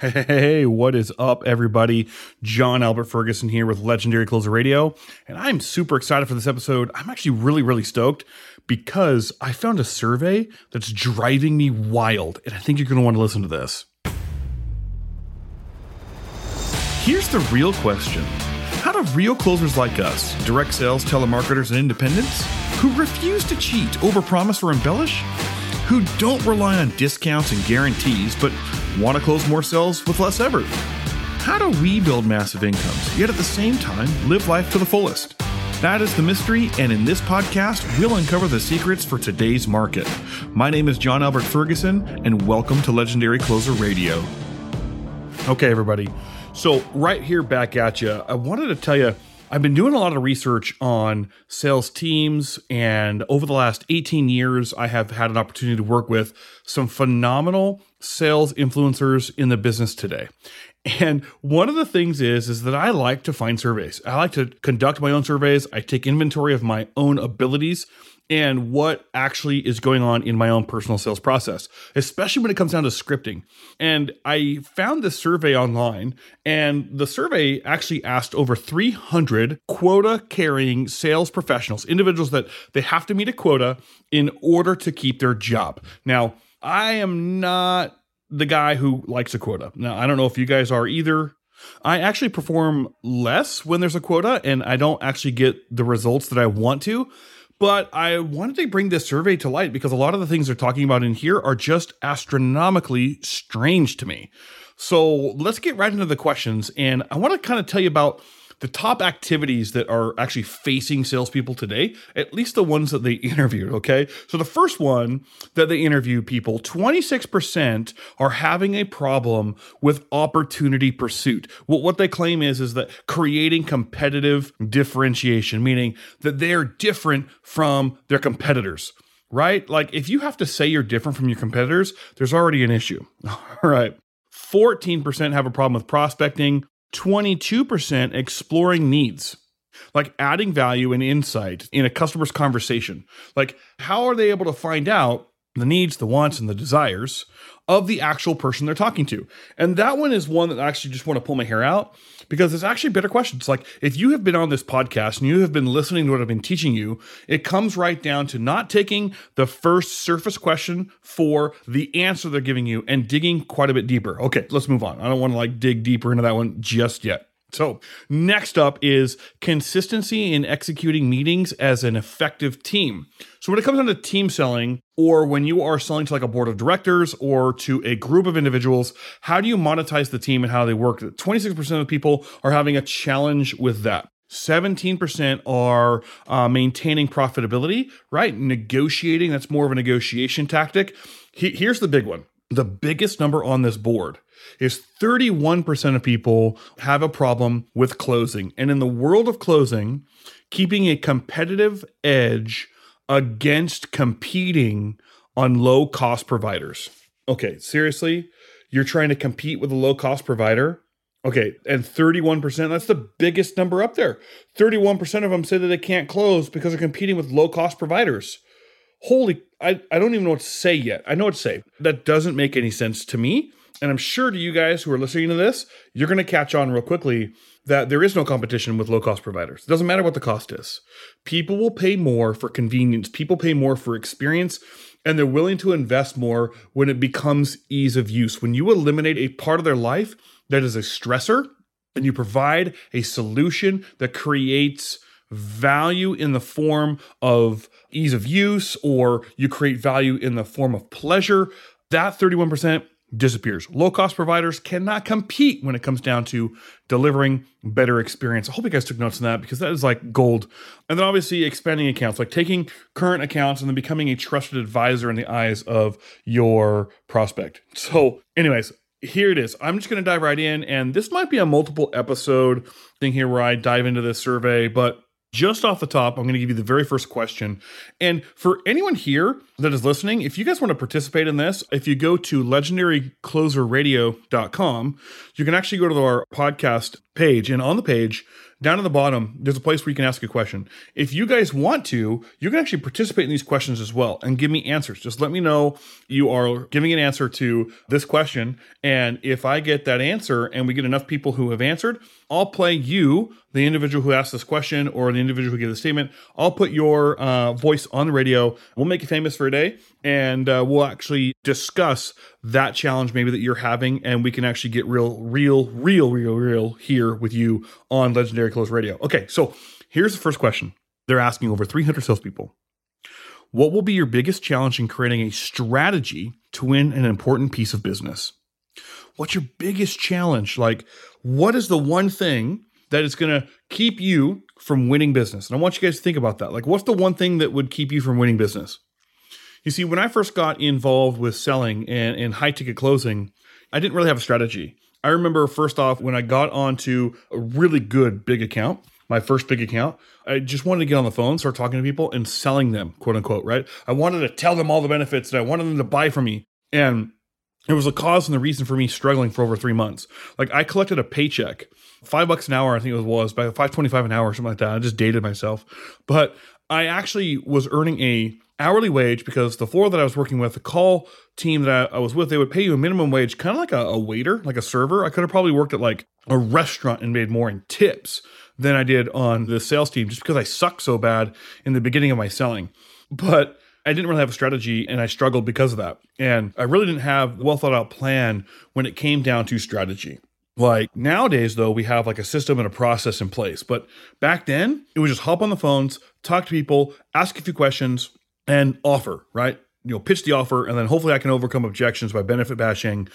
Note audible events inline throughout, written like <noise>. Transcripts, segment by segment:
Hey, what is up, everybody? John Albert Ferguson here with Legendary Closer Radio, and I'm super excited for this episode. I'm actually really, really stoked because I found a survey that's driving me wild, and I think you're going to want to listen to this. Here's the real question How do real closers like us, direct sales, telemarketers, and independents, who refuse to cheat, overpromise, or embellish, who don't rely on discounts and guarantees, but want to close more sales with less effort? How do we build massive incomes, yet at the same time live life to the fullest? That is the mystery, and in this podcast, we'll uncover the secrets for today's market. My name is John Albert Ferguson, and welcome to Legendary Closer Radio. Okay, everybody. So, right here back at you, I wanted to tell you I've been doing a lot of research on sales teams, and over the last 18 years, I have had an opportunity to work with some phenomenal sales influencers in the business today. And one of the things is is that I like to find surveys. I like to conduct my own surveys. I take inventory of my own abilities and what actually is going on in my own personal sales process, especially when it comes down to scripting. And I found this survey online, and the survey actually asked over 300 quota carrying sales professionals, individuals that they have to meet a quota in order to keep their job. Now, I am not the guy who likes a quota. Now, I don't know if you guys are either. I actually perform less when there's a quota and I don't actually get the results that I want to. But I wanted to bring this survey to light because a lot of the things they're talking about in here are just astronomically strange to me. So let's get right into the questions. And I want to kind of tell you about the top activities that are actually facing salespeople today, at least the ones that they <laughs> interviewed. Okay. So the first one that they interviewed people, 26% are having a problem with opportunity pursuit. What, what they claim is, is that creating competitive differentiation, meaning that they're different from their competitors right? Like if you have to say you're different from your competitors, there's already an issue. <laughs> All right. 14% have a problem with prospecting. 22% exploring needs, like adding value and insight in a customer's conversation. Like, how are they able to find out the needs, the wants, and the desires of the actual person they're talking to. And that one is one that I actually just want to pull my hair out because it's actually better questions. Like if you have been on this podcast and you have been listening to what I've been teaching you, it comes right down to not taking the first surface question for the answer they're giving you and digging quite a bit deeper. Okay, let's move on. I don't want to like dig deeper into that one just yet. So, next up is consistency in executing meetings as an effective team. So, when it comes down to team selling, or when you are selling to like a board of directors or to a group of individuals, how do you monetize the team and how they work? 26% of people are having a challenge with that. 17% are uh, maintaining profitability, right? Negotiating, that's more of a negotiation tactic. He, here's the big one the biggest number on this board is 31% of people have a problem with closing. And in the world of closing, keeping a competitive edge against competing on low cost providers. Okay, seriously, you're trying to compete with a low cost provider. Okay, and 31%, that's the biggest number up there. 31% of them say that they can't close because they're competing with low cost providers. Holy, I, I don't even know what to say yet. I know what to say. That doesn't make any sense to me. And I'm sure to you guys who are listening to this, you're going to catch on real quickly that there is no competition with low cost providers. It doesn't matter what the cost is. People will pay more for convenience, people pay more for experience, and they're willing to invest more when it becomes ease of use. When you eliminate a part of their life that is a stressor and you provide a solution that creates value in the form of ease of use or you create value in the form of pleasure, that 31% disappears. Low cost providers cannot compete when it comes down to delivering better experience. I hope you guys took notes on that because that is like gold. And then obviously expanding accounts, like taking current accounts and then becoming a trusted advisor in the eyes of your prospect. So, anyways, here it is. I'm just going to dive right in. And this might be a multiple episode thing here where I dive into this survey, but just off the top, I'm going to give you the very first question. And for anyone here that is listening, if you guys want to participate in this, if you go to legendarycloserradio.com, you can actually go to our podcast page. And on the page, down at the bottom, there's a place where you can ask a question. If you guys want to, you can actually participate in these questions as well and give me answers. Just let me know you are giving an answer to this question. And if I get that answer and we get enough people who have answered, I'll play you, the individual who asked this question or the individual who gave the statement. I'll put your uh, voice on the radio. We'll make you famous for a day and uh, we'll actually discuss that challenge maybe that you're having and we can actually get real real real real real here with you on legendary close radio. Okay so here's the first question. They're asking over 300 salespeople. What will be your biggest challenge in creating a strategy to win an important piece of business? What's your biggest challenge? Like what is the one thing that is going to keep you from winning business? And i want you guys to think about that. Like what's the one thing that would keep you from winning business you see, when I first got involved with selling and, and high ticket closing, I didn't really have a strategy. I remember first off, when I got onto a really good big account, my first big account, I just wanted to get on the phone, start talking to people and selling them, quote unquote, right? I wanted to tell them all the benefits and I wanted them to buy from me. And it was a cause and the reason for me struggling for over three months. Like I collected a paycheck, five bucks an hour, I think it was, was by five twenty five an hour or something like that. I just dated myself, but I actually was earning a hourly wage because the floor that I was working with, the call team that I, was with, they would pay you a minimum wage, kind of like a, a waiter, like a server. I could have probably worked at like a restaurant and made more in tips than I did on the sales team just because I sucked so bad in the beginning of my selling. But I didn't really have a strategy and I struggled because of that. And I really didn't have a well thought out plan when it came down to strategy. Like nowadays, though, we have like a system and a process in place. But back then, it was just hop on the phones, talk to people, ask a few questions, and offer, right? You know, pitch the offer, and then hopefully I can overcome objections by benefit bashing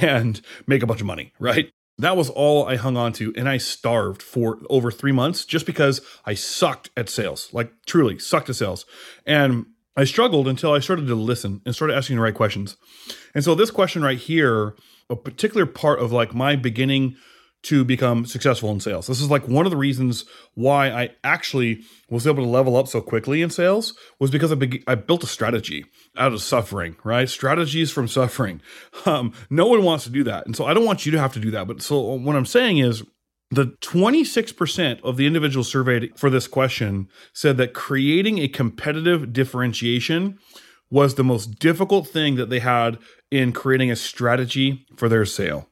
and make a bunch of money, <laughs> right? That was all I hung on to, and I starved for over three months just because I sucked at sales, like truly sucked at sales. And I struggled until I started to listen and started asking the right questions. And so, this question right here, a particular part of like my beginning to become successful in sales. This is like one of the reasons why I actually was able to level up so quickly in sales was because I, be- I built a strategy out of suffering, right? Strategies from suffering. <laughs> Um, no one wants to do that. And so I don't want you to have to do that. But so what I'm saying is the 26% of the individuals surveyed for this question said that creating a competitive differentiation was the most difficult thing that they had in creating a strategy for their sale.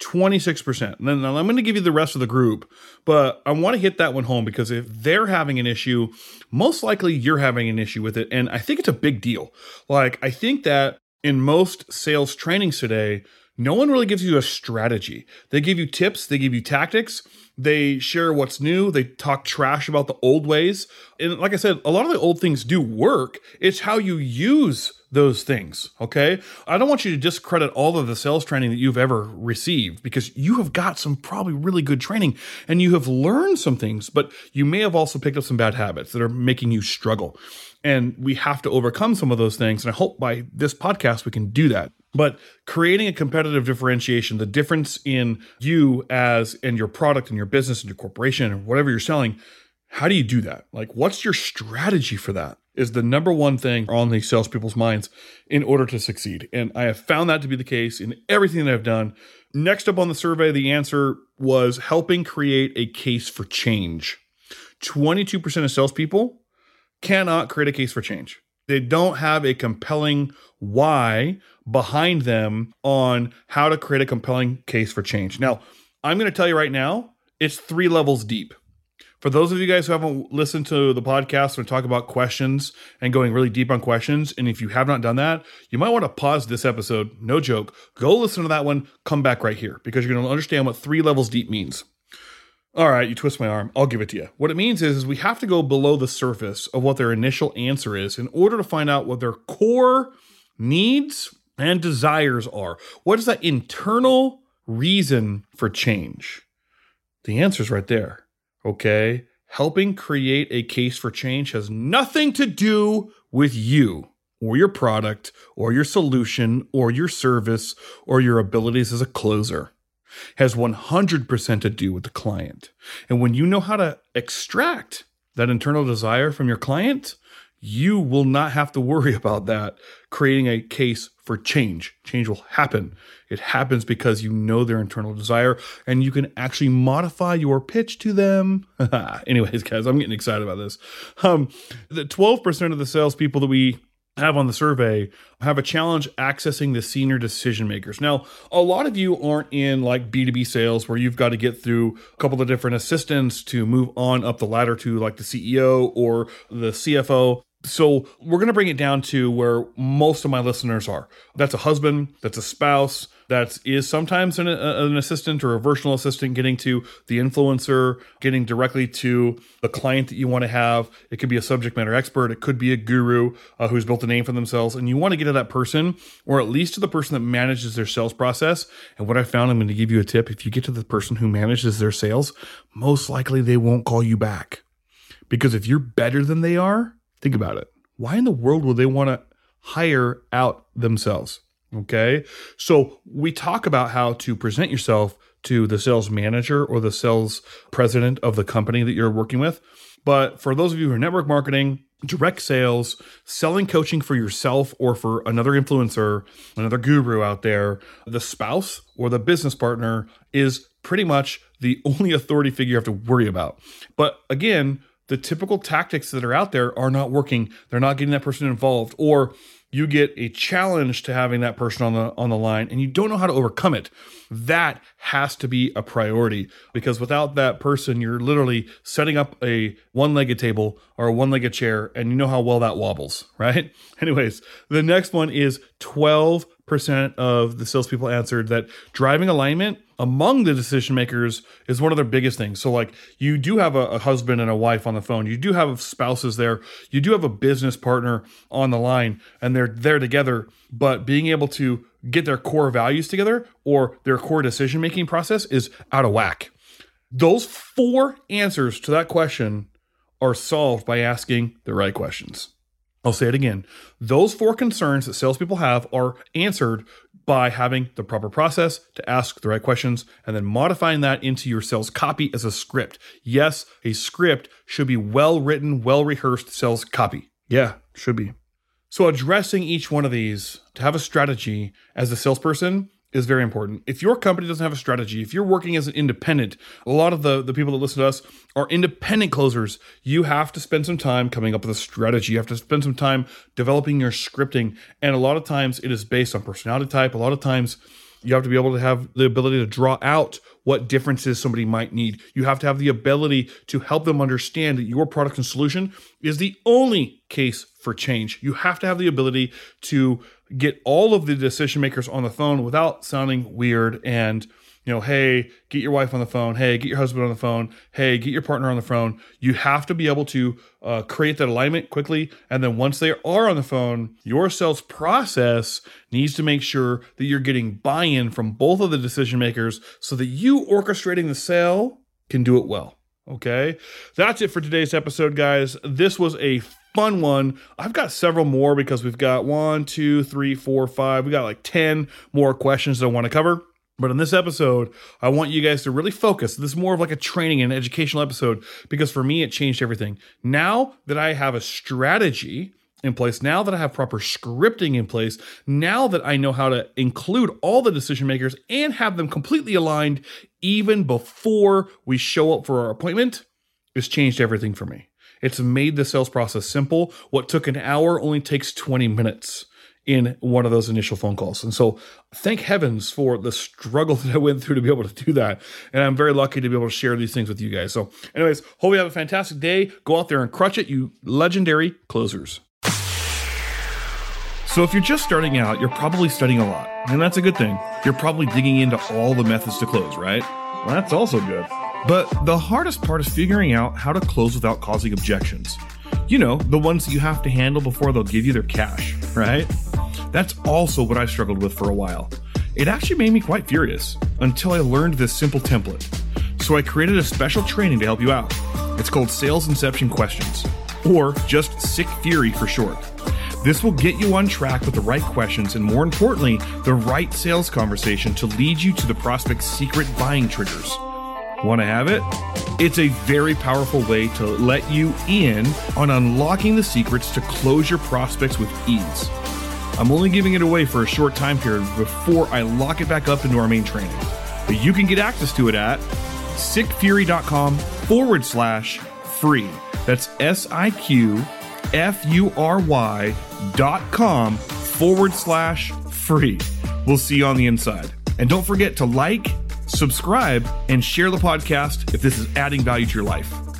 26%. And then I'm going to give you the rest of the group, but I want to hit that one home because if they're having an issue, most likely you're having an issue with it. And I think it's a big deal. Like, I think that in most sales trainings today, no one really gives you a strategy. They give you tips, they give you tactics, they share what's new, they talk trash about the old ways. And like I said, a lot of the old things do work. It's how you use those things. Okay. I don't want you to discredit all of the sales training that you've ever received because you have got some probably really good training and you have learned some things, but you may have also picked up some bad habits that are making you struggle. And we have to overcome some of those things. And I hope by this podcast we can do that. But creating a competitive differentiation, the difference in you as and your product and your business and your corporation or whatever you're selling, how do you do that? Like, what's your strategy for that? Is the number one thing on the salespeople's minds in order to succeed. And I have found that to be the case in everything that I've done. Next up on the survey, the answer was helping create a case for change. 22% of salespeople cannot create a case for change. They don't have a compelling why behind them on how to create a compelling case for change. Now, I'm going to tell you right now, it's three levels deep. For those of you guys who haven't listened to the podcast and talk about questions and going really deep on questions, and if you have not done that, you might want to pause this episode. No joke. Go listen to that one. Come back right here because you're going to understand what three levels deep means. All right, you twist my arm. I'll give it to you. What it means is, is we have to go below the surface of what their initial answer is in order to find out what their core needs and desires are. What is that internal reason for change? The answer is right there. Okay. Helping create a case for change has nothing to do with you or your product or your solution or your service or your abilities as a closer. Has 100% to do with the client. And when you know how to extract that internal desire from your client, you will not have to worry <laughs> about that creating a case for change. Change will happen. It happens because you know their internal desire and you can actually modify your pitch to them. <laughs> Anyways, guys, I'm getting excited about this. Um, the 12% of the salespeople that we have on the survey have a challenge accessing the senior decision makers. Now, a lot of you aren't in like B2B sales where you've got to get through a couple of different assistants to move on up the ladder to like the CEO or the CFO. So we're going to bring it down to where most of my listeners are. That's a husband, that's a spouse, that is sometimes an, an, assistant or a virtual assistant getting to the influencer, getting directly to the client that you want to have. It could be a subject matter expert, it could be a guru uh, who's built a name for themselves, and you want to get to that person, or at least to the person that manages their sales process. And what I found, I'm going to give you a tip: if you get to the person who manages their sales, most likely they won't call you back, because if you're better than they are Think about it. Why in the world would they want to hire out themselves? Okay. So we talk about how to present yourself to the sales manager or the sales president of the company that you're working with. But for those of you who are network marketing, direct sales, selling coaching for yourself or for another influencer, another guru out there, the spouse or the business partner is pretty much the <laughs> only authority figure you have to worry about. But again, the typical tactics that are out there are not working. They're not getting that person involved, or you get a challenge to having that person on the on the line and you don't know how to overcome it. That has to be a priority because without that person, you're literally setting up a one-legged table or a one-legged chair, and you know how well that wobbles, <laughs> right? Anyways, the next one is 12 percent of the salespeople answered that driving alignment among the decision makers is one of their biggest things. So, like, you do have a, a, husband and a wife on the phone, you do have spouses there, you do have a business partner on the line, and they're there together. But being able to get their core values together or their core decision making process is out of whack. Those four answers to that question are solved by asking the right questions. I'll say it again. Those four concerns that salespeople have are answered by having the proper process to ask the right questions and then modifying that into your sales copy as a script. Yes, a script should be well written, well rehearsed sales copy. Yeah, should be. So, addressing each one of these to have a strategy as a salesperson is very important. If your company doesn't have a strategy, if you're working as an independent, a lot of the, the people that listen to us are independent closers. You have to spend some time coming up with a strategy. You have to spend some time developing your scripting. And a lot of times it is based on personality type. A lot of times you have to be able to have the ability to draw out what differences somebody might need. You have to have the ability to help them understand that your product and solution is the only case for change. You have to have the ability to get all of the decision makers on the phone without sounding weird and you know, hey, get your wife on the phone. Hey, get your husband on the phone. Hey, get your partner on the phone. You have to be able to uh, create that alignment quickly. And then once they are on the phone, your sales process needs to make sure that you're getting buy in from both of the decision makers so that you orchestrating the sale can do it well. Okay. That's it for today's episode, guys. This was a fun one. I've got several more because we've got one, two, three, four, five. We got like 10 more questions that I want to cover. But in this episode, I want you guys to really focus. This is more of like a training and educational episode because for me, it changed everything. Now that I have a strategy in place, now that I have proper scripting in place, now that I know how to include all the decision makers and have them completely aligned even before we show up for our appointment, it's changed everything for me. It's made the sales process simple. What took an hour only takes 20 minutes in one of those initial phone calls. And so thank heavens for the struggle <laughs> that I went through to be able to do that. And I'm very lucky to be able to share these things with you guys. So, anyways, hope you have a fantastic day. Go out there and crush it, you legendary closers. So, if you're just starting out, you're probably studying a lot. And that's a good thing. You're probably digging into all the methods to close, right? Well, that's also good. But the hardest part is figuring out how to close without causing objections. You know, the ones that you have to handle before they'll give you their cash, right? That's also what I struggled with for a while. It actually made me quite furious until I learned this simple template. So I created a special training to help you out. It's called Sales Inception Questions, or just SIQ Fury for short. This will get you on track with the right questions and, more importantly, the right sales conversation to lead you to the prospect's secret buying triggers. Want to have it? It's a very powerful way to let you in on unlocking the secrets to close your prospects with ease. I'm only giving it away for a short time period before I lock it back up into our main training. But you can get access to it at siqfury.com forward slash free. That's S I Q F U R Y dot com forward slash free. We'll see you on the inside. And don't forget to like, subscribe, and share the podcast if this is adding value to your life.